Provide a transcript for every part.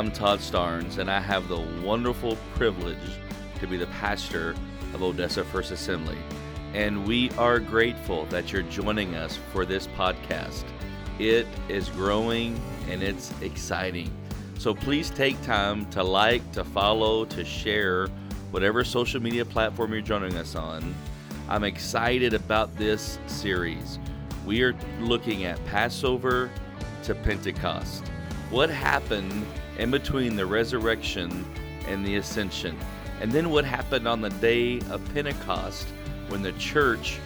I'm Todd Starnes, and I have the wonderful privilege to be the pastor of Odessa First Assembly. And we are grateful that you're joining us for this podcast. It is growing and it's exciting. So please take time to like, to follow, to share whatever social media platform you're joining us on. I'm excited about this series. We are looking at Passover to Pentecost. What happened in between the resurrection and the ascension? And then what happened on the day of Pentecost when the church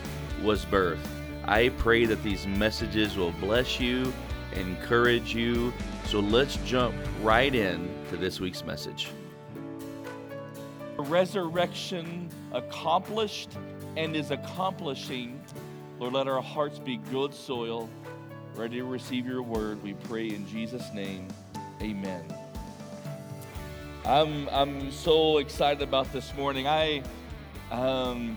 was birthed? I pray that these messages will bless you, encourage you. So let's jump right in to this week's message. Resurrection accomplished and is accomplishing. Lord, let our hearts be good soil, ready to receive your word. We pray in Jesus' name. Amen. I'm, I'm so excited about this morning. I, um,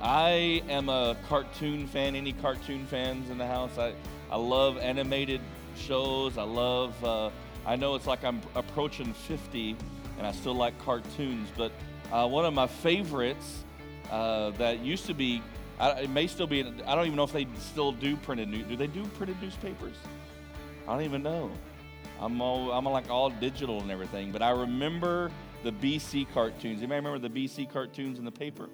I am a cartoon fan. Any cartoon fans in the house? I, I love animated shows. I love, uh, I know it's like I'm approaching 50 and I still like cartoons, but uh, one of my favorites uh, that used to be, it may still be, I don't even know if they still do printed, do they do printed newspapers? I don't even know. I'm all I'm like all digital and everything, but I remember the BC cartoons. You may remember the BC cartoons in the paper.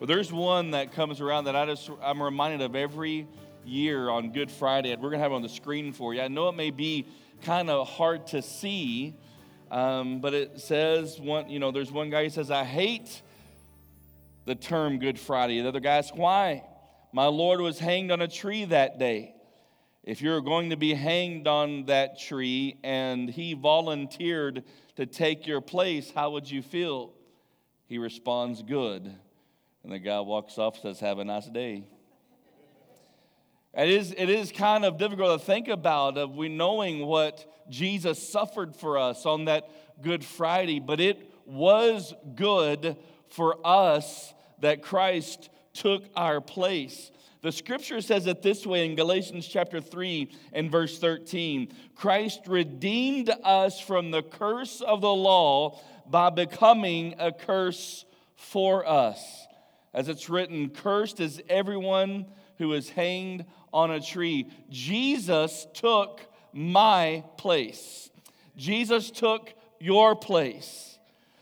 Well, there's one that comes around that I just I'm reminded of every year on Good Friday. We're gonna have on the screen for you. I know it may be kind of hard to see, um, but it says one. You know, there's one guy who says, "I hate the term Good Friday." The other guy asks, "Why?" My Lord was hanged on a tree that day. If you're going to be hanged on that tree and he volunteered to take your place, how would you feel? He responds, Good. And the guy walks off says, Have a nice day. It is, it is kind of difficult to think about of we knowing what Jesus suffered for us on that Good Friday, but it was good for us that Christ took our place. The scripture says it this way in Galatians chapter 3 and verse 13 Christ redeemed us from the curse of the law by becoming a curse for us. As it's written, cursed is everyone who is hanged on a tree. Jesus took my place, Jesus took your place.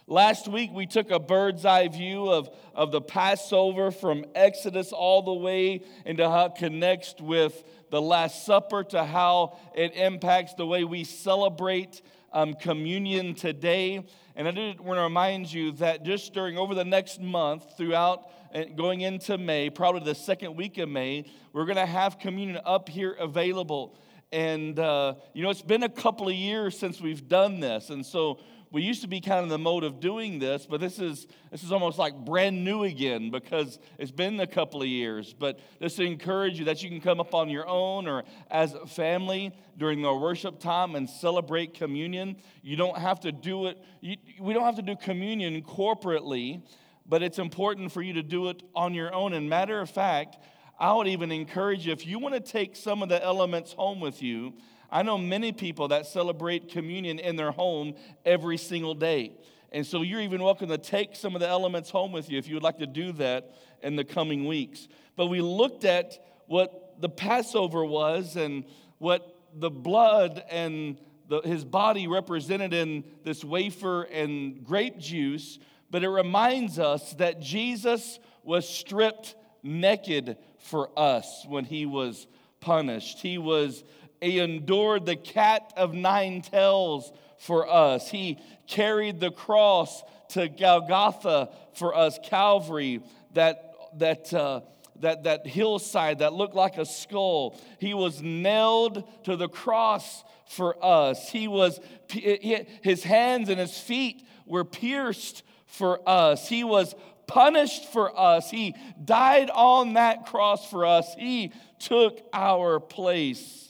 Last week, we took a bird's eye view of, of the Passover from Exodus all the way into how it connects with the Last Supper to how it impacts the way we celebrate um, communion today. And I did want to remind you that just during over the next month, throughout uh, going into May, probably the second week of May, we're going to have communion up here available. And, uh, you know, it's been a couple of years since we've done this. And so we used to be kind of the mode of doing this, but this is this is almost like brand new again because it's been a couple of years. But just to encourage you that you can come up on your own or as a family during our worship time and celebrate communion. You don't have to do it. You, we don't have to do communion corporately, but it's important for you to do it on your own. And matter of fact, I would even encourage you if you want to take some of the elements home with you I know many people that celebrate communion in their home every single day. And so you're even welcome to take some of the elements home with you if you would like to do that in the coming weeks. But we looked at what the Passover was and what the blood and the, his body represented in this wafer and grape juice. But it reminds us that Jesus was stripped naked for us when he was punished. He was he endured the cat of nine tails for us. He carried the cross to Golgotha for us, Calvary, that, that, uh, that, that hillside that looked like a skull. He was nailed to the cross for us. He was, his hands and his feet were pierced for us. He was punished for us. He died on that cross for us. He took our place.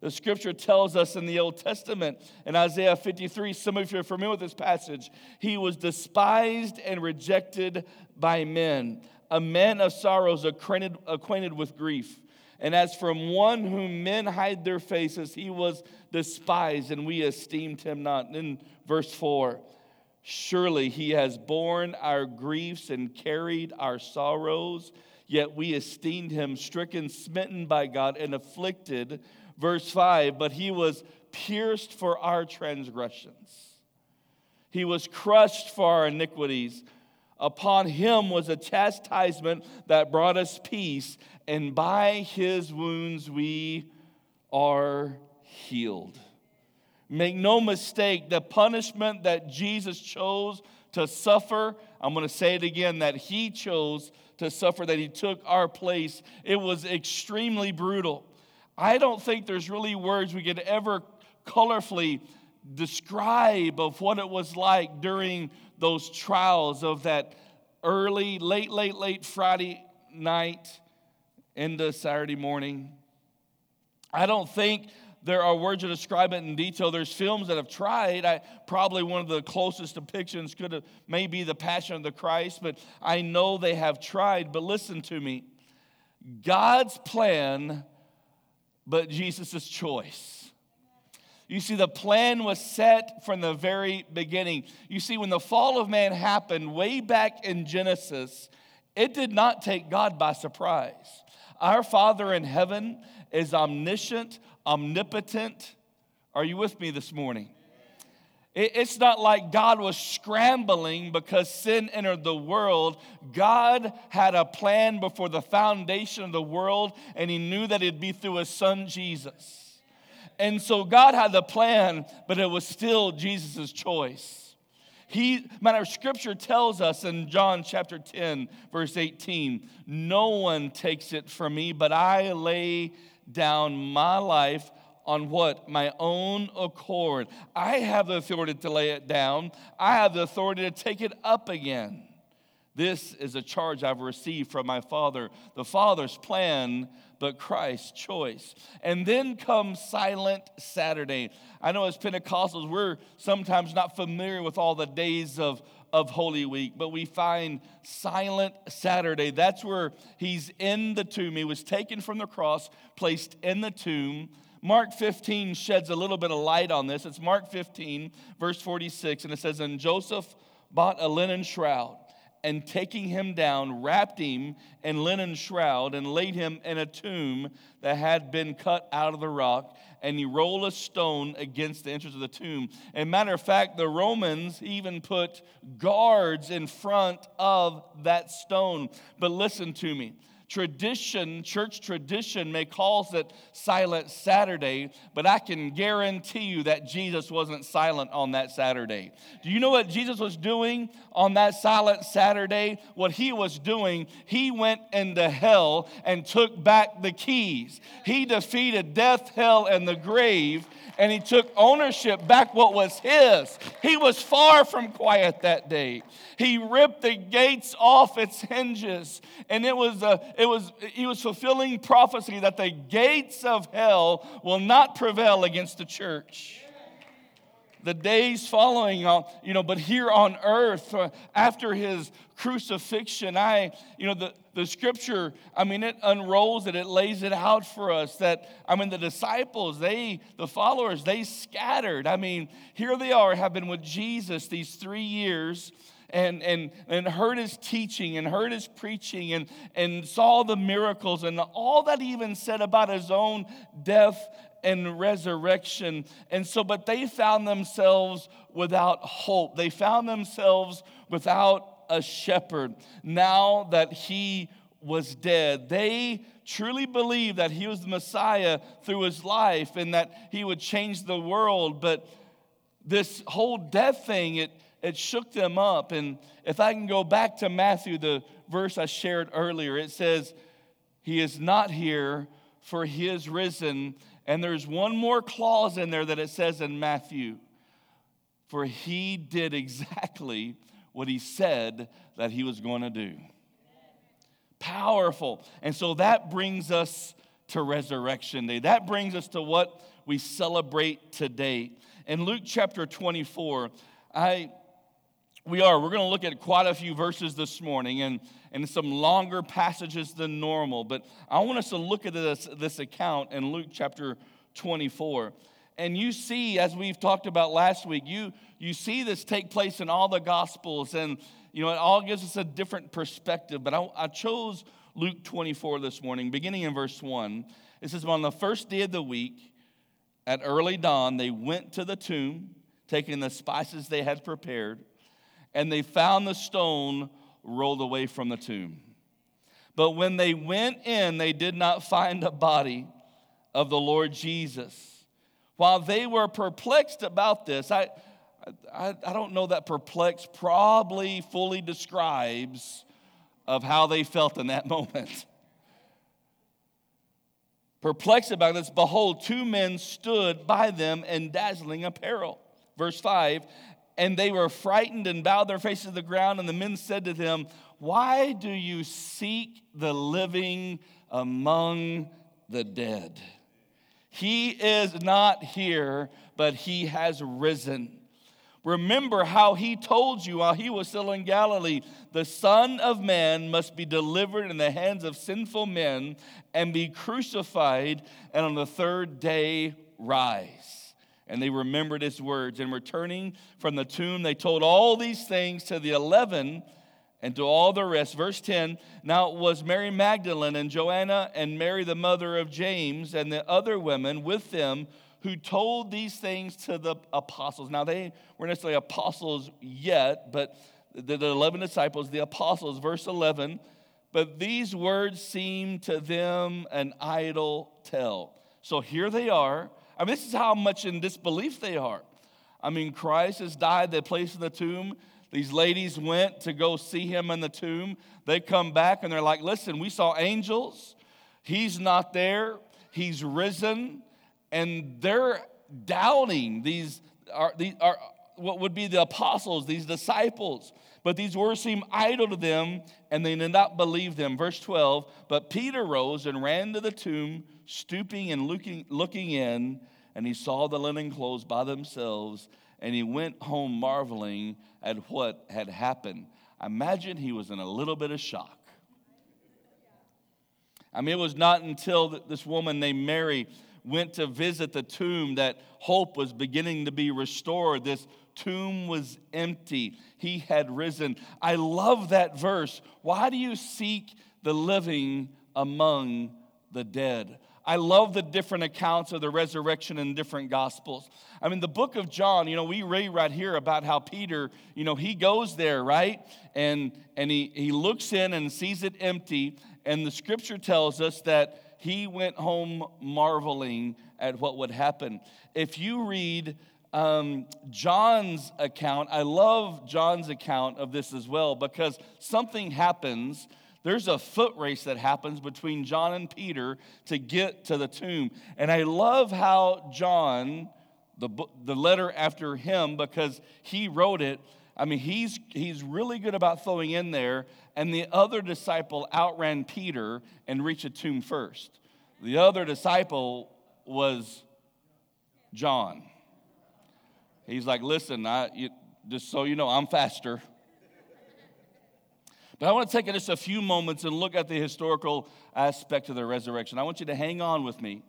The scripture tells us in the Old Testament, in Isaiah 53, some of you are familiar with this passage, he was despised and rejected by men, a man of sorrows, acquainted, acquainted with grief. And as from one whom men hide their faces, he was despised, and we esteemed him not. In verse 4, surely he has borne our griefs and carried our sorrows, yet we esteemed him stricken, smitten by God, and afflicted. Verse 5, but he was pierced for our transgressions, he was crushed for our iniquities. Upon him was a chastisement that brought us peace, and by his wounds we are healed. Make no mistake, the punishment that Jesus chose to suffer, I'm going to say it again, that he chose to suffer, that he took our place, it was extremely brutal. I don't think there's really words we could ever colorfully describe of what it was like during those trials of that early, late, late, late Friday night into Saturday morning. I don't think there are words to describe it in detail. There's films that have tried. I, probably one of the closest depictions could have maybe the Passion of the Christ, but I know they have tried. But listen to me God's plan, but Jesus' choice. You see, the plan was set from the very beginning. You see, when the fall of man happened way back in Genesis, it did not take God by surprise. Our Father in heaven is omniscient, omnipotent. Are you with me this morning? It's not like God was scrambling because sin entered the world. God had a plan before the foundation of the world, and He knew that it'd be through His Son Jesus. And so God had the plan, but it was still Jesus' choice. He, matter scripture tells us in John chapter 10, verse 18, no one takes it from me, but I lay down my life on what? My own accord. I have the authority to lay it down, I have the authority to take it up again. This is a charge I've received from my Father. The Father's plan but Christ's choice. And then comes Silent Saturday. I know as Pentecostals, we're sometimes not familiar with all the days of, of Holy Week, but we find Silent Saturday. That's where he's in the tomb. He was taken from the cross, placed in the tomb. Mark 15 sheds a little bit of light on this. It's Mark 15, verse 46, and it says, And Joseph bought a linen shroud and taking him down, wrapped him in linen shroud and laid him in a tomb that had been cut out of the rock. And he rolled a stone against the entrance of the tomb. And matter of fact, the Romans even put guards in front of that stone. But listen to me tradition, church tradition, may call it Silent Saturday, but I can guarantee you that Jesus wasn't silent on that Saturday. Do you know what Jesus was doing on that Silent Saturday? What he was doing, he went into hell and took back the keys. He defeated death, hell, and the grave and he took ownership back what was his. He was far from quiet that day. He ripped the gates off its hinges, and it was, a, it was he was fulfilling prophecy that the gates of hell will not prevail against the church the days following you know, but here on earth, uh, after his crucifixion, I, you know, the, the scripture, I mean, it unrolls it, it lays it out for us that, I mean, the disciples, they, the followers, they scattered. I mean, here they are, have been with Jesus these three years. And, and, and heard his teaching and heard his preaching and, and saw the miracles and all that he even said about his own death and resurrection. And so, but they found themselves without hope. They found themselves without a shepherd now that he was dead. They truly believed that he was the Messiah through his life and that he would change the world. But this whole death thing, it, it shook them up. And if I can go back to Matthew, the verse I shared earlier, it says, He is not here, for he is risen. And there's one more clause in there that it says in Matthew, For he did exactly what he said that he was going to do. Powerful. And so that brings us to Resurrection Day. That brings us to what we celebrate today. In Luke chapter 24, I we are. We're going to look at quite a few verses this morning and, and some longer passages than normal. But I want us to look at this, this account in Luke chapter 24. And you see, as we've talked about last week, you, you see this take place in all the Gospels. And, you know, it all gives us a different perspective. But I, I chose Luke 24 this morning, beginning in verse 1. It says, On the first day of the week, at early dawn, they went to the tomb, taking the spices they had prepared and they found the stone rolled away from the tomb. But when they went in, they did not find the body of the Lord Jesus. While they were perplexed about this, I, I, I don't know that perplexed probably fully describes of how they felt in that moment. Perplexed about this, behold, two men stood by them in dazzling apparel. Verse 5 and they were frightened and bowed their faces to the ground. And the men said to them, Why do you seek the living among the dead? He is not here, but he has risen. Remember how he told you while he was still in Galilee the Son of Man must be delivered in the hands of sinful men and be crucified, and on the third day rise and they remembered his words. And returning from the tomb, they told all these things to the eleven and to all the rest. Verse 10 Now it was Mary Magdalene and Joanna and Mary, the mother of James, and the other women with them who told these things to the apostles. Now, they weren't necessarily apostles yet, but the, the 11 disciples, the apostles, verse 11. But these words seemed to them an idle tale. So here they are I mean, this is how much in disbelief they are. I mean, Christ has died, they placed in the tomb. These ladies went to go see him in the tomb. They come back and they're like, listen, we saw angels. He's not there. He's risen. And they're doubting these are, these are what would be the apostles, these disciples. But these words seem idle to them, and they did not believe them. Verse 12 But Peter rose and ran to the tomb, stooping and looking, looking in, and he saw the linen clothes by themselves, and he went home marveling at what had happened. I imagine he was in a little bit of shock. I mean, it was not until this woman named Mary went to visit the tomb that hope was beginning to be restored. This tomb was empty, he had risen. I love that verse. Why do you seek the living among the dead? I love the different accounts of the resurrection in different gospels. I mean, the book of John, you know, we read right here about how Peter, you know, he goes there, right? And and he, he looks in and sees it empty. And the scripture tells us that he went home marveling at what would happen. If you read um, John's account, I love John's account of this as well because something happens. There's a foot race that happens between John and Peter to get to the tomb. And I love how John, the, the letter after him, because he wrote it, I mean, he's, he's really good about throwing in there. And the other disciple outran Peter and reached the tomb first. The other disciple was John. He's like, listen, I, you, just so you know, I'm faster. But I want to take just a few moments and look at the historical aspect of the resurrection. I want you to hang on with me.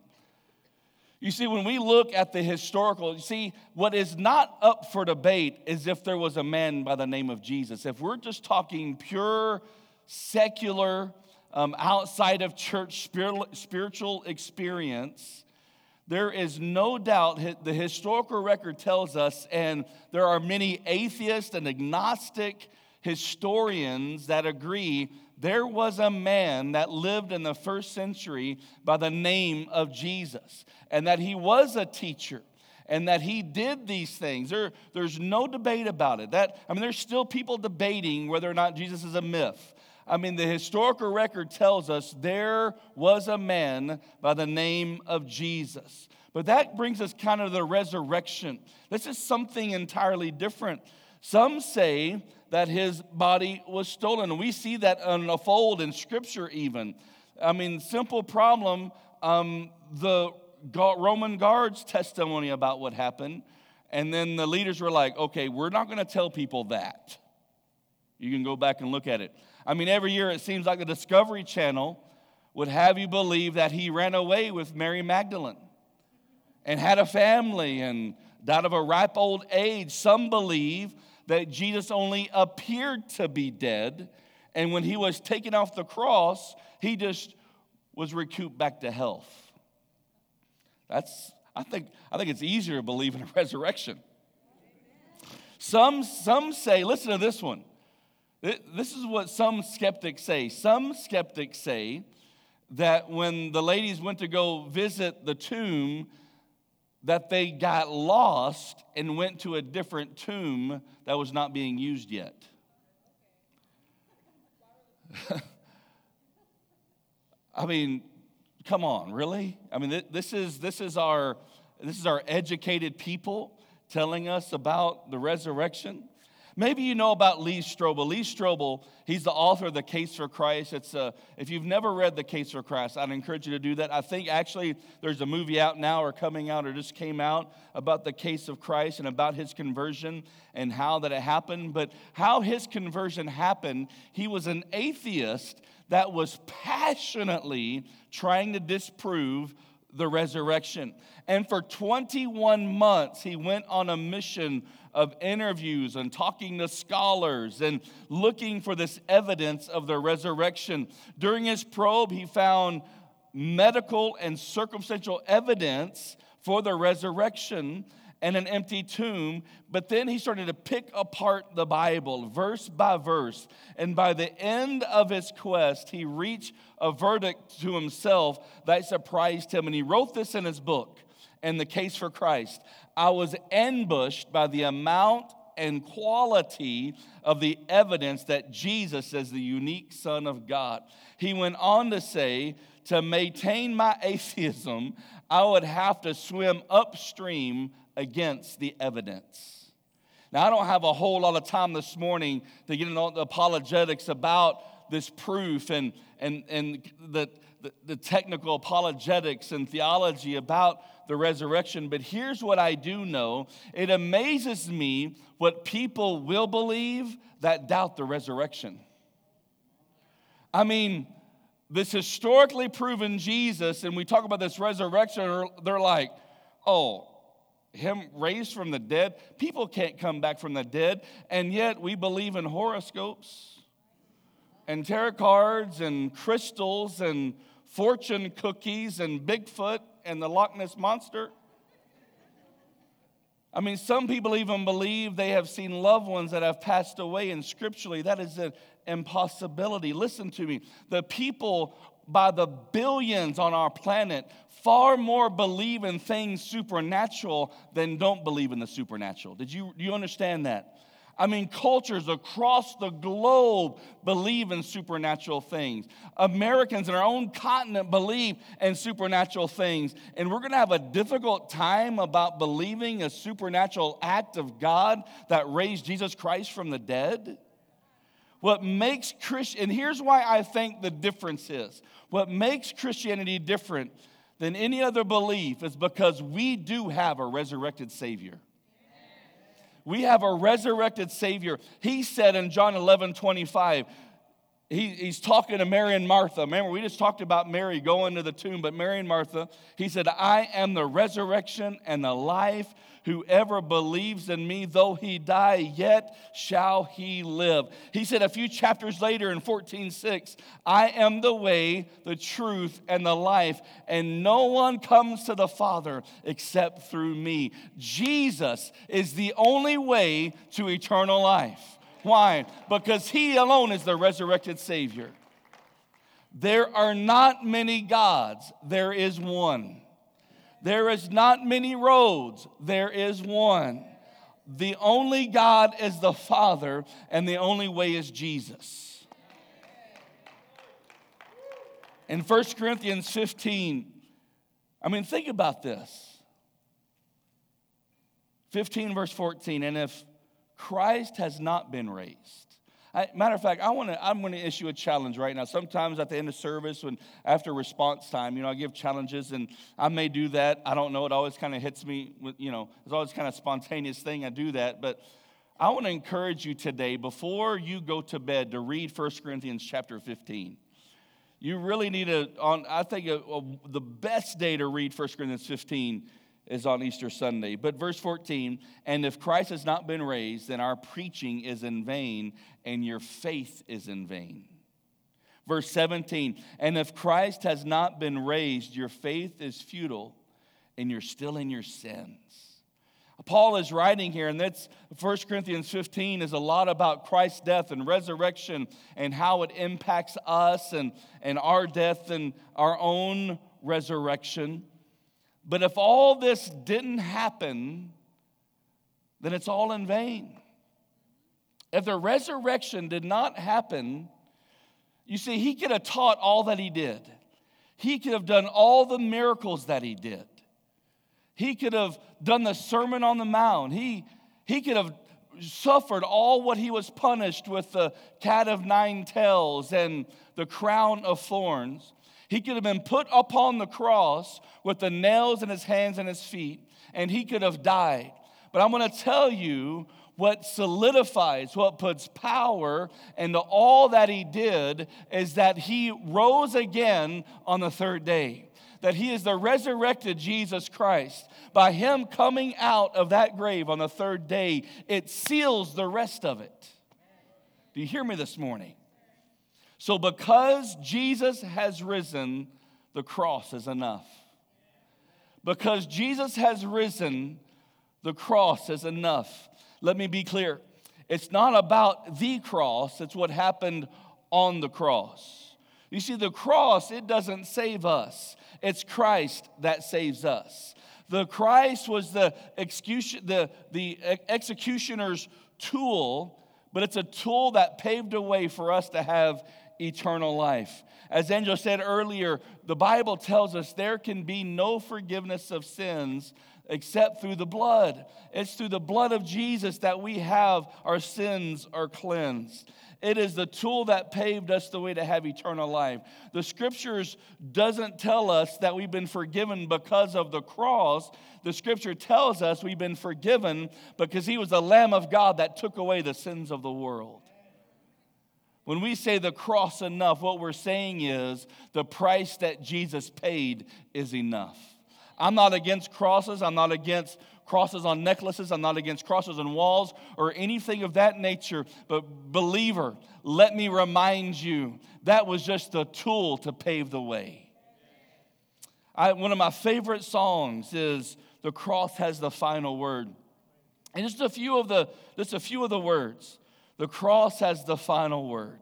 You see, when we look at the historical, you see, what is not up for debate is if there was a man by the name of Jesus. If we're just talking pure, secular, um, outside of church spiritual experience, there is no doubt the historical record tells us, and there are many atheist and agnostic historians that agree there was a man that lived in the first century by the name of Jesus, and that he was a teacher and that he did these things. There, there's no debate about it. That, I mean, there's still people debating whether or not Jesus is a myth. I mean, the historical record tells us there was a man by the name of Jesus. But that brings us kind of the resurrection. This is something entirely different. Some say that his body was stolen. We see that unfold in Scripture, even. I mean, simple problem um, the Roman guards' testimony about what happened. And then the leaders were like, okay, we're not going to tell people that. You can go back and look at it. I mean, every year it seems like the Discovery Channel would have you believe that he ran away with Mary Magdalene and had a family and died of a ripe old age. Some believe that Jesus only appeared to be dead, and when he was taken off the cross, he just was recouped back to health. That's, I think, I think it's easier to believe in a resurrection. Some, some say, listen to this one. This is what some skeptics say. Some skeptics say that when the ladies went to go visit the tomb, that they got lost and went to a different tomb that was not being used yet. I mean, come on, really? I mean, this is, this is, our, this is our educated people telling us about the resurrection. Maybe you know about Lee Strobel. Lee Strobel, he's the author of The Case for Christ. It's a, if you've never read The Case for Christ, I'd encourage you to do that. I think actually there's a movie out now or coming out or just came out about the case of Christ and about his conversion and how that it happened. But how his conversion happened, he was an atheist that was passionately trying to disprove the resurrection. And for 21 months, he went on a mission of interviews and talking to scholars and looking for this evidence of the resurrection. During his probe, he found medical and circumstantial evidence for the resurrection and an empty tomb. But then he started to pick apart the Bible verse by verse. And by the end of his quest, he reached a verdict to himself that surprised him. And he wrote this in his book, and the case for Christ. I was ambushed by the amount and quality of the evidence that Jesus is the unique Son of God. He went on to say, to maintain my atheism, I would have to swim upstream against the evidence. Now, I don't have a whole lot of time this morning to get into apologetics about this proof and, and, and the, the, the technical apologetics and theology about the resurrection. But here's what I do know it amazes me what people will believe that doubt the resurrection. I mean, this historically proven Jesus, and we talk about this resurrection, they're like, oh, him raised from the dead. People can't come back from the dead, and yet we believe in horoscopes and tarot cards and crystals and fortune cookies and Bigfoot and the Loch Ness Monster. I mean, some people even believe they have seen loved ones that have passed away, and scripturally, that is an impossibility. Listen to me. The people by the billions on our planet far more believe in things supernatural than don't believe in the supernatural. Did you, do you understand that? I mean, cultures across the globe believe in supernatural things. Americans in our own continent believe in supernatural things. And we're going to have a difficult time about believing a supernatural act of God that raised Jesus Christ from the dead. What makes Christian, and here's why I think the difference is what makes Christianity different than any other belief is because we do have a resurrected Savior. We have a resurrected Savior. He said in John 11 25, he, he's talking to Mary and Martha. Remember, we just talked about Mary going to the tomb, but Mary and Martha, he said, I am the resurrection and the life. Whoever believes in me, though he die, yet shall he live. He said a few chapters later in 14:6, I am the way, the truth, and the life, and no one comes to the Father except through me. Jesus is the only way to eternal life. Why? Because he alone is the resurrected Savior. There are not many gods, there is one. There is not many roads, there is one. The only God is the Father, and the only way is Jesus. In 1 Corinthians 15, I mean, think about this. 15, verse 14, and if Christ has not been raised, I, matter of fact, I want to. I'm going to issue a challenge right now. Sometimes at the end of service, when after response time, you know, I give challenges, and I may do that. I don't know. It always kind of hits me. With, you know, it's always kind of spontaneous thing. I do that, but I want to encourage you today, before you go to bed, to read 1 Corinthians chapter 15. You really need to, on, I think a, a, the best day to read 1 Corinthians 15 is on Easter Sunday. But verse 14, and if Christ has not been raised, then our preaching is in vain and your faith is in vain. Verse 17, and if Christ has not been raised, your faith is futile and you're still in your sins. Paul is writing here, and that's 1 Corinthians 15 is a lot about Christ's death and resurrection and how it impacts us and, and our death and our own resurrection. But if all this didn't happen, then it's all in vain. If the resurrection did not happen, you see, he could have taught all that he did. He could have done all the miracles that he did. He could have done the Sermon on the Mount. He, he could have suffered all what he was punished with the cat of nine tails and the crown of thorns. He could have been put upon the cross with the nails in his hands and his feet, and he could have died. But I'm going to tell you what solidifies, what puts power into all that he did is that he rose again on the third day. That he is the resurrected Jesus Christ. By him coming out of that grave on the third day, it seals the rest of it. Do you hear me this morning? So, because Jesus has risen, the cross is enough. Because Jesus has risen, the cross is enough. Let me be clear. It's not about the cross, it's what happened on the cross. You see, the cross, it doesn't save us, it's Christ that saves us. The Christ was the, execution, the, the executioner's tool, but it's a tool that paved a way for us to have eternal life. As Angel said earlier, the Bible tells us there can be no forgiveness of sins except through the blood. It's through the blood of Jesus that we have our sins are cleansed. It is the tool that paved us the way to have eternal life. The scriptures doesn't tell us that we've been forgiven because of the cross. The scripture tells us we've been forgiven because he was the lamb of God that took away the sins of the world. When we say the cross enough, what we're saying is the price that Jesus paid is enough. I'm not against crosses. I'm not against crosses on necklaces. I'm not against crosses on walls or anything of that nature. But, believer, let me remind you that was just a tool to pave the way. I, one of my favorite songs is The Cross Has the Final Word. And just a few of the, just a few of the words. The cross has the final word.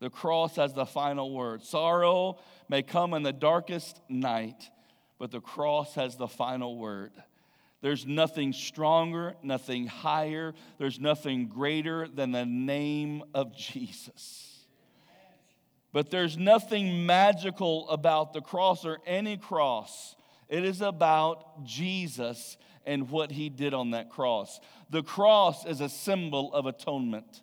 The cross has the final word. Sorrow may come in the darkest night, but the cross has the final word. There's nothing stronger, nothing higher, there's nothing greater than the name of Jesus. But there's nothing magical about the cross or any cross. It is about Jesus and what he did on that cross. The cross is a symbol of atonement.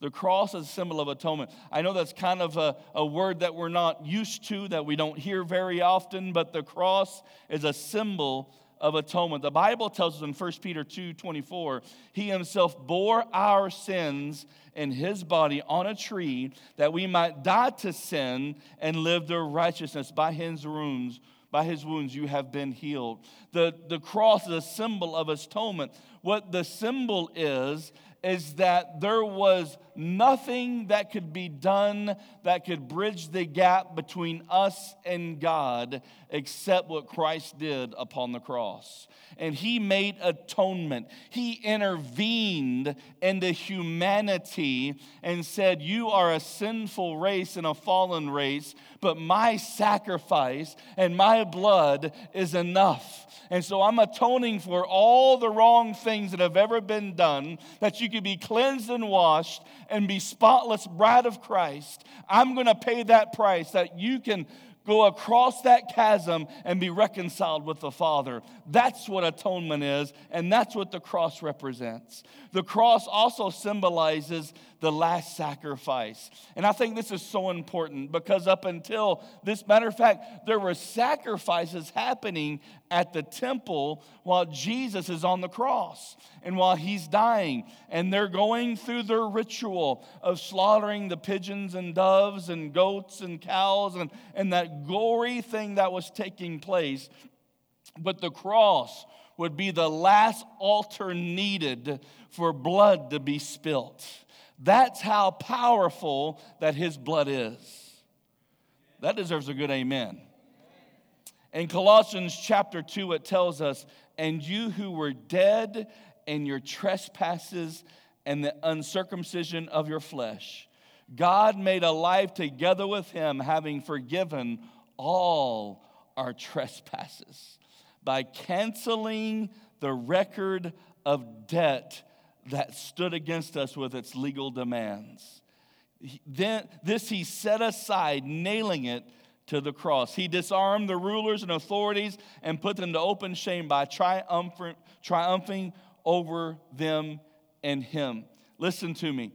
The cross is a symbol of atonement. I know that's kind of a, a word that we're not used to, that we don't hear very often, but the cross is a symbol of atonement. The Bible tells us in 1 Peter 2 24, He Himself bore our sins in His body on a tree that we might die to sin and live to righteousness. By His wounds, by his wounds you have been healed. The, the cross is a symbol of atonement. What the symbol is, is that there was nothing that could be done that could bridge the gap between us and God except what Christ did upon the cross. And he made atonement. He intervened into humanity and said, You are a sinful race and a fallen race, but my sacrifice and my blood is enough. And so I'm atoning for all the wrong things that have ever been done, that you could be cleansed and washed and be spotless bride of Christ. I'm going to pay that price that you can go across that chasm and be reconciled with the Father. That's what atonement is, and that's what the cross represents. The cross also symbolizes the last sacrifice. And I think this is so important because up until this matter of fact, there were sacrifices happening at the temple while Jesus is on the cross and while he's dying. And they're going through their ritual of slaughtering the pigeons and doves and goats and cows and, and that gory thing that was taking place. But the cross would be the last altar needed for blood to be spilt. That's how powerful that his blood is. That deserves a good amen. In Colossians chapter 2, it tells us, And you who were dead in your trespasses and the uncircumcision of your flesh, God made alive together with him, having forgiven all our trespasses by canceling the record of debt that stood against us with its legal demands. Then, this he set aside, nailing it to the cross. He disarmed the rulers and authorities and put them to open shame by triumphing over them and him. Listen to me.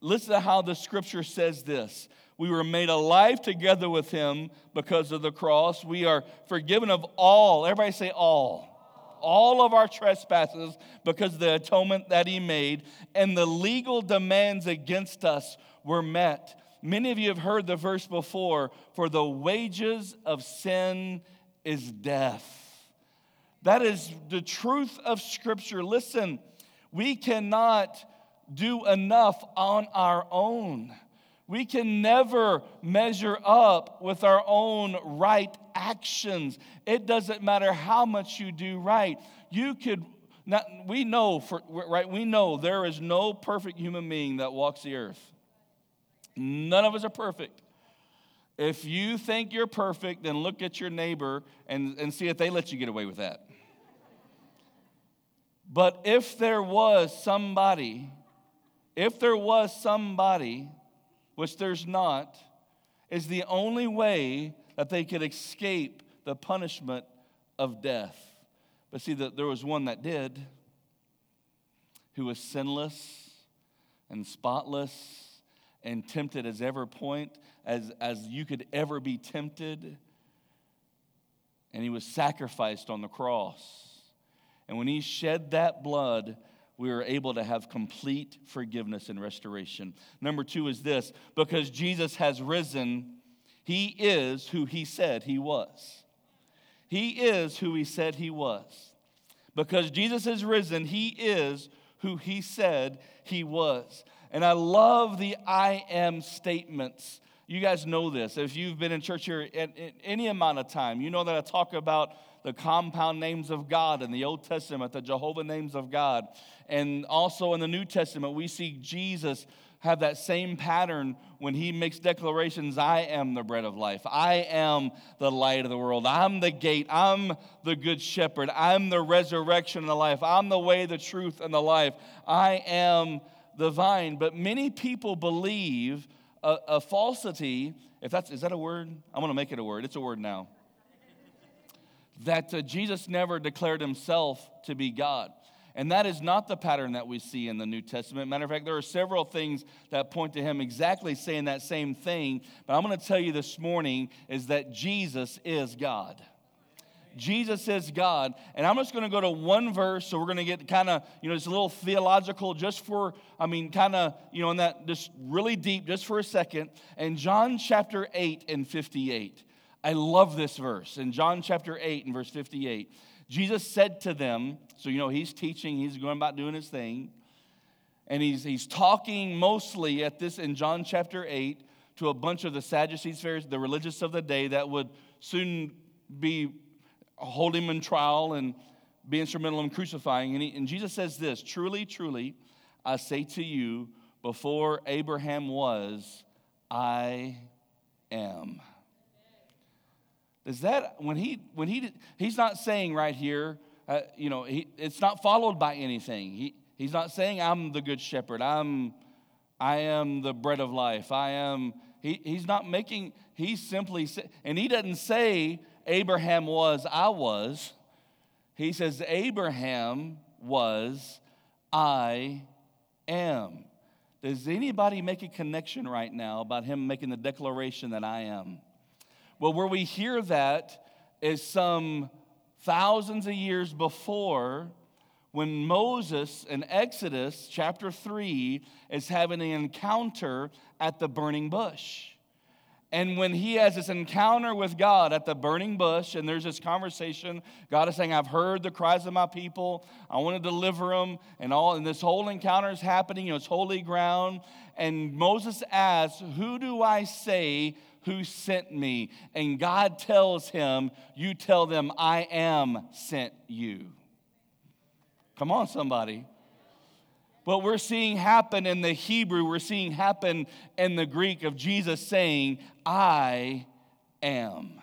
Listen to how the scripture says this. We were made alive together with him because of the cross. We are forgiven of all, everybody say all all of our trespasses because of the atonement that he made, and the legal demands against us were met. Many of you have heard the verse before for the wages of sin is death. That is the truth of Scripture. Listen, we cannot do enough on our own. We can never measure up with our own right actions. It doesn't matter how much you do right. You could not, we know for right we know there is no perfect human being that walks the earth. None of us are perfect. If you think you're perfect, then look at your neighbor and, and see if they let you get away with that. But if there was somebody, if there was somebody which there's not, is the only way that they could escape the punishment of death. But see, that there was one that did, who was sinless and spotless and tempted as ever point, as, as you could ever be tempted. And he was sacrificed on the cross. And when he shed that blood, we are able to have complete forgiveness and restoration. Number two is this because Jesus has risen, he is who he said he was. He is who he said he was. Because Jesus is risen, he is who he said he was. And I love the I am statements. You guys know this. If you've been in church here at, any amount of time, you know that I talk about the compound names of God in the Old Testament, the Jehovah names of God. And also in the New Testament, we see Jesus have that same pattern when he makes declarations I am the bread of life. I am the light of the world. I'm the gate. I'm the good shepherd. I'm the resurrection and the life. I'm the way, the truth, and the life. I am the vine. But many people believe a, a falsity. If that's, is that a word? I'm going to make it a word. It's a word now that uh, Jesus never declared himself to be God. And that is not the pattern that we see in the New Testament. Matter of fact, there are several things that point to him exactly saying that same thing. But I'm going to tell you this morning is that Jesus is God. Jesus is God. And I'm just going to go to one verse. So we're going to get kind of, you know, it's a little theological just for, I mean, kind of, you know, in that just really deep just for a second. And John chapter 8 and 58. I love this verse. In John chapter 8 and verse 58, Jesus said to them, so you know, he's teaching, he's going about doing his thing, and he's, he's talking mostly at this in John chapter 8 to a bunch of the Sadducees, the religious of the day that would soon be hold him in trial and be instrumental in crucifying. And, he, and Jesus says this Truly, truly, I say to you, before Abraham was, I am. Is that when he when he he's not saying right here, uh, you know, he, it's not followed by anything. He he's not saying I'm the good shepherd. I'm I am the bread of life. I am he, he's not making, he's simply, and he doesn't say Abraham was, I was. He says, Abraham was, I am. Does anybody make a connection right now about him making the declaration that I am? Well, where we hear that is some thousands of years before when Moses in Exodus chapter 3 is having an encounter at the burning bush. And when he has this encounter with God at the burning bush, and there's this conversation, God is saying, I've heard the cries of my people. I want to deliver them. And all, and this whole encounter is happening, you know, it's holy ground. And Moses asks, Who do I say who sent me? And God tells him, You tell them, I am sent you. Come on, somebody. What we're seeing happen in the Hebrew, we're seeing happen in the Greek of Jesus saying, I am.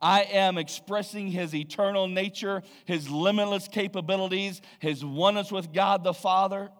I am expressing his eternal nature, his limitless capabilities, his oneness with God the Father.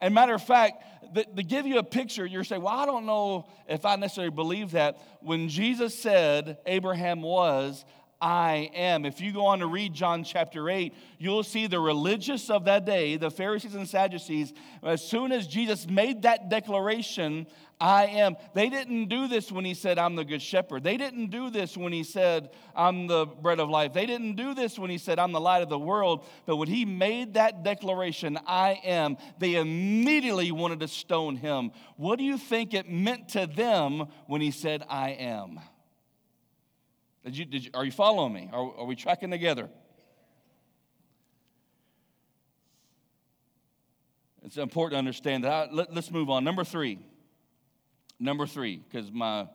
And matter of fact, to give you a picture, you're saying, well, I don't know if I necessarily believe that. When Jesus said Abraham was, I am. If you go on to read John chapter 8, you'll see the religious of that day, the Pharisees and Sadducees, as soon as Jesus made that declaration, I am, they didn't do this when he said, I'm the good shepherd. They didn't do this when he said, I'm the bread of life. They didn't do this when he said, I'm the light of the world. But when he made that declaration, I am, they immediately wanted to stone him. What do you think it meant to them when he said, I am? Did you, did you, are you following me? Are, are we tracking together? It's important to understand that. Let, us move on. Number three. Number three, because my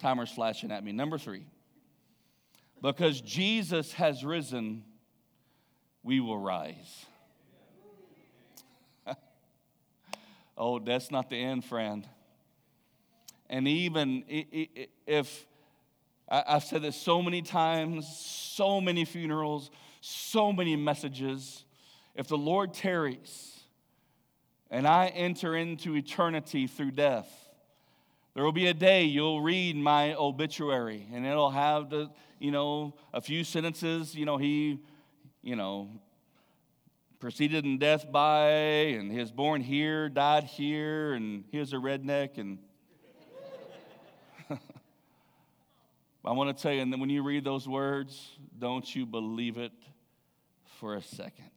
timer's flashing at me. Number three. Because Jesus has risen, we will rise. oh, that's not the end, friend. And even if I've said this so many times, so many funerals, so many messages. If the Lord tarries and I enter into eternity through death, there will be a day you'll read my obituary and it'll have the, you know, a few sentences, you know, he, you know, proceeded in death by, and he was born here, died here, and he was a redneck, and I want to tell you, and then when you read those words, don't you believe it for a second.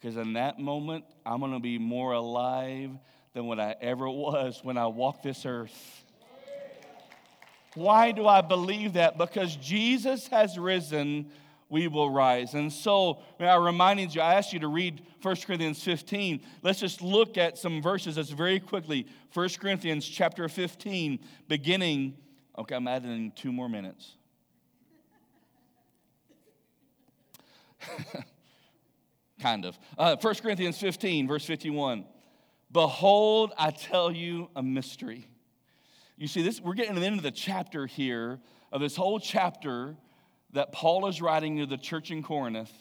Because in that moment, I'm going to be more alive than what I ever was when I walked this earth. Why do I believe that? Because Jesus has risen, we will rise. And so, I reminded you, I asked you to read 1 Corinthians 15. Let's just look at some verses that's very quickly. 1 Corinthians chapter 15, beginning Okay, I'm adding two more minutes. kind of. Uh, 1 Corinthians 15, verse 51. Behold, I tell you a mystery. You see, this we're getting to the end of the chapter here, of this whole chapter that Paul is writing to the church in Corinth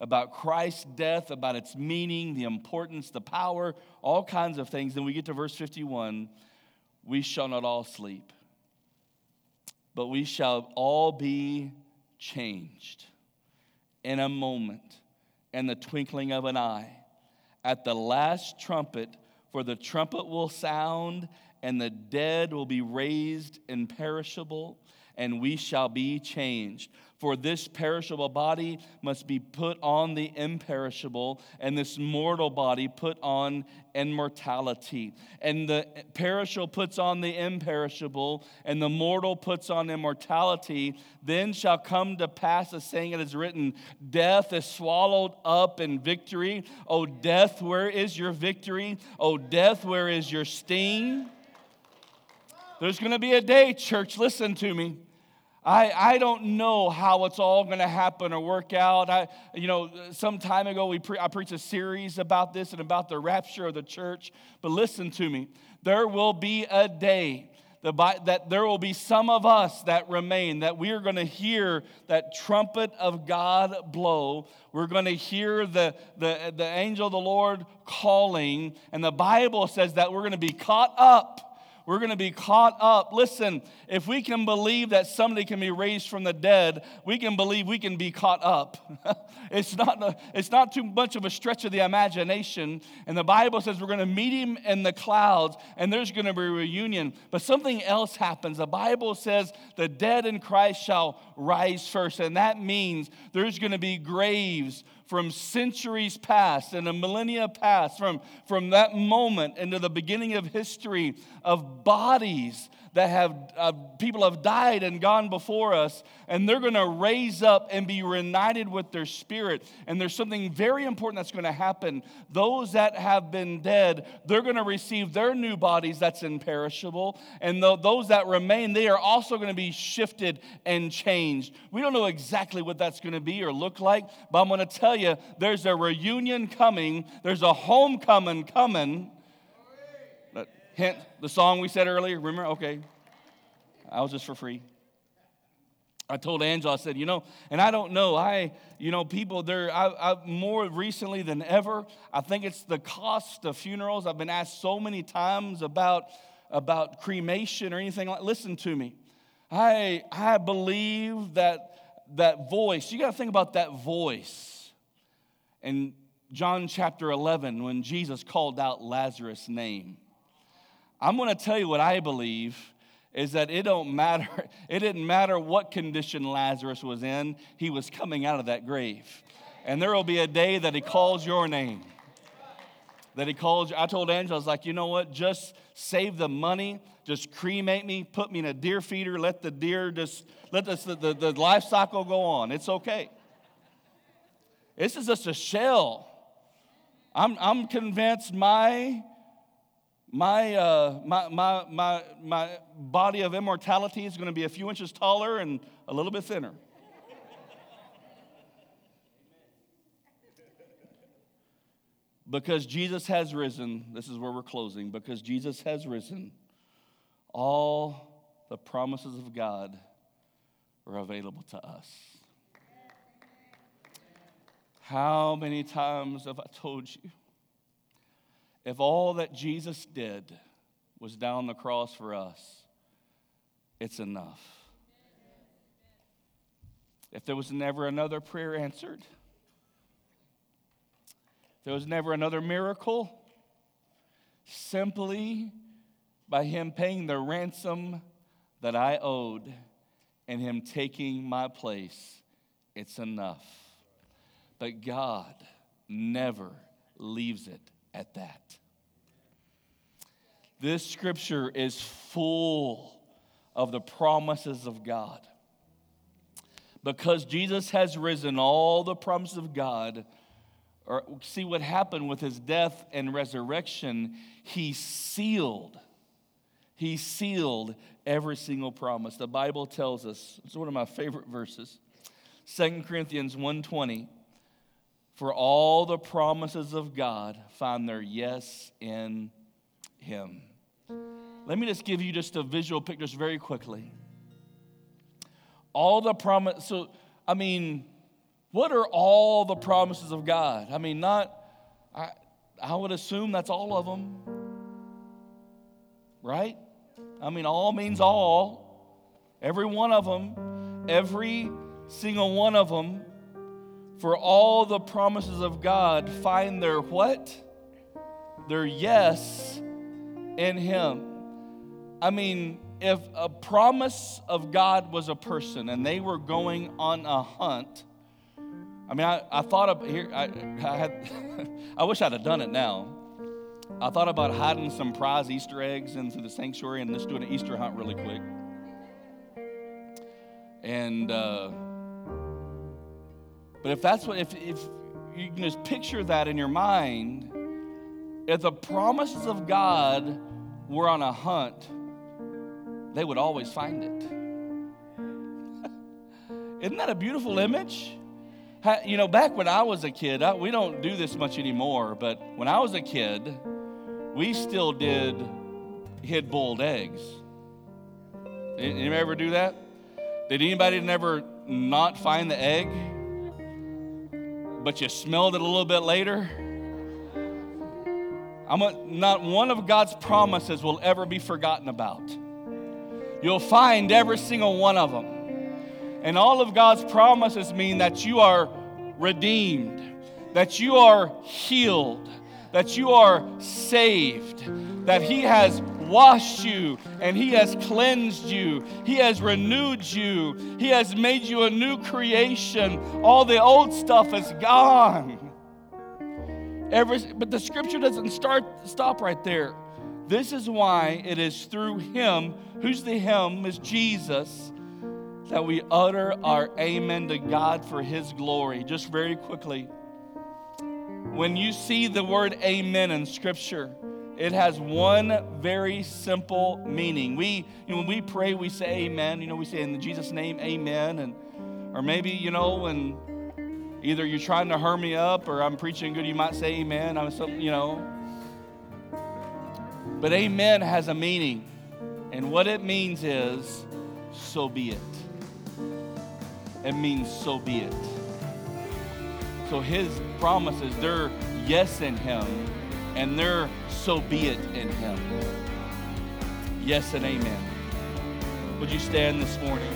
about Christ's death, about its meaning, the importance, the power, all kinds of things. Then we get to verse 51 we shall not all sleep but we shall all be changed in a moment, in the twinkling of an eye. At the last trumpet, for the trumpet will sound, and the dead will be raised imperishable, and we shall be changed. For this perishable body must be put on the imperishable, and this mortal body put on immortality. And the perishable puts on the imperishable, and the mortal puts on immortality. Then shall come to pass the saying it is written Death is swallowed up in victory. O death, where is your victory? O death, where is your sting? There's going to be a day, church, listen to me I, I don't know how it's all going to happen or work out. I, you know, some time ago we pre- I preached a series about this and about the rapture of the church. But listen to me. There will be a day that there will be some of us that remain, that we are going to hear that trumpet of God blow. We're going to hear the, the, the angel of the Lord calling. And the Bible says that we're going to be caught up We're going to be caught up. Listen, if we can believe that somebody can be raised from the dead, we can believe we can be caught up. it's, not a, it's not too much of a stretch of the imagination. And the Bible says we're going to meet him in the clouds and there's going to be a reunion. But something else happens. The Bible says the dead in Christ shall rise first. And that means there's going to be graves from centuries past and a millennia past, from, from that moment into the beginning of history, of bodies that have uh, people have died and gone before us, and they're going to raise up and be reunited with their spirit. And there's something very important that's going to happen. Those that have been dead, they're going to receive their new bodies that's imperishable, and those that remain, they are also going to be shifted and changed. We don't know exactly what that's going to be or look like, but I'm going to tell you, there's a reunion coming. There's a homecoming coming Hint, the song we said earlier, remember? Okay. I was just for free. I told Angela, I said, you know, and I don't know, I, you know, people, there, I, I, more recently than ever, I think it's the cost of funerals. I've been asked so many times about, about cremation or anything like, listen to me. I, I believe that that voice, you got to think about that voice. In John chapter 11, when Jesus called out Lazarus' name, I'm going to tell you what I believe is that it don't matter it didn't matter what condition Lazarus was in he was coming out of that grave. And there will be a day that he calls your name. That he calls you. I told Angela I was like you know what? Just save the money. Just cremate me. Put me in a deer feeder. Let the deer just let the, the, the life cycle go on. It's okay. This is just a shell. I'm, I'm convinced my my, uh, my, my, my, my body of immortality is going to be a few inches taller and a little bit thinner. because Jesus has risen, this is where we're closing. Because Jesus has risen, all the promises of God are available to us. How many times have I told you? If all that Jesus did was down the cross for us, it's enough. If there was never another prayer answered, there was never another miracle, simply by Him paying the ransom that I owed and Him taking my place, it's enough. But God never leaves it at that. This scripture is full of the promises of God. Because Jesus has risen, all the promises of God, or see what happened with his death and resurrection, he sealed. He sealed every single promise. The Bible tells us, it's one of my favorite verses. 2 Corinthians 1:20 for all the promises of God find their yes in Him. Let me just give you just a visual picture very quickly. All the promise, so I mean, what are all the promises of God? I mean, not, I, I would assume that's all of them, right? I mean, all means all, every one of them, every single one of them for all the promises of God find their what? Their yes in Him. I mean, if a promise of God was a person and they were going on a hunt, I mean, I, I thought of here, I, I, had, I wish I'd have done it now. I thought about hiding some prize Easter eggs into the sanctuary and just doing an Easter hunt really quick. And, uh, but if that's what, if, if you can just picture that in your mind, if the promises of God were on a hunt, they would always find it. Isn't that a beautiful image? You know, back when I was a kid, I, we don't do this much anymore, but when I was a kid, we still did hid boiled eggs. Anybody ever do that? Did anybody never not find the egg? But you smelled it a little bit later. I'm a, not one of God's promises will ever be forgotten about. You'll find every single one of them. And all of God's promises mean that you are redeemed, that you are healed, that you are saved, that He has washed you and He has cleansed you, He has renewed you, He has made you a new creation. All the old stuff is gone. Every, but the scripture doesn't start stop right there. This is why it is through Him, who's the Him, is Jesus, that we utter our amen to God for His glory. Just very quickly. When you see the word amen in Scripture, it has one very simple meaning. We, you know, when we pray, we say amen. You know, we say in Jesus' name, amen. And, or maybe, you know, when either you're trying to hurry me up or I'm preaching good, you might say amen. I'm something, you know. But amen has a meaning. And what it means is, so be it. It means, so be it. So his promises, they're yes in him, and they're so be it in him. Yes and amen. Would you stand this morning?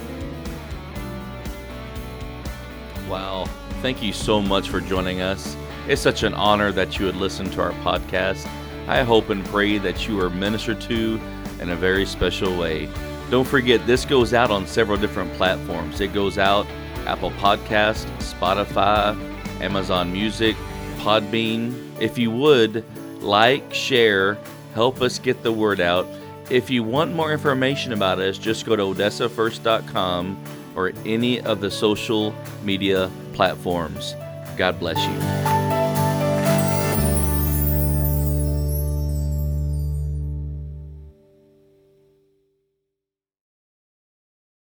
Wow. Thank you so much for joining us. It's such an honor that you would listen to our podcast. I hope and pray that you are ministered to in a very special way. Don't forget, this goes out on several different platforms. It goes out Apple Podcast, Spotify, Amazon Music, Podbean. If you would, like, share, help us get the word out. If you want more information about us, just go to odessafirst.com or any of the social media platforms. God bless you.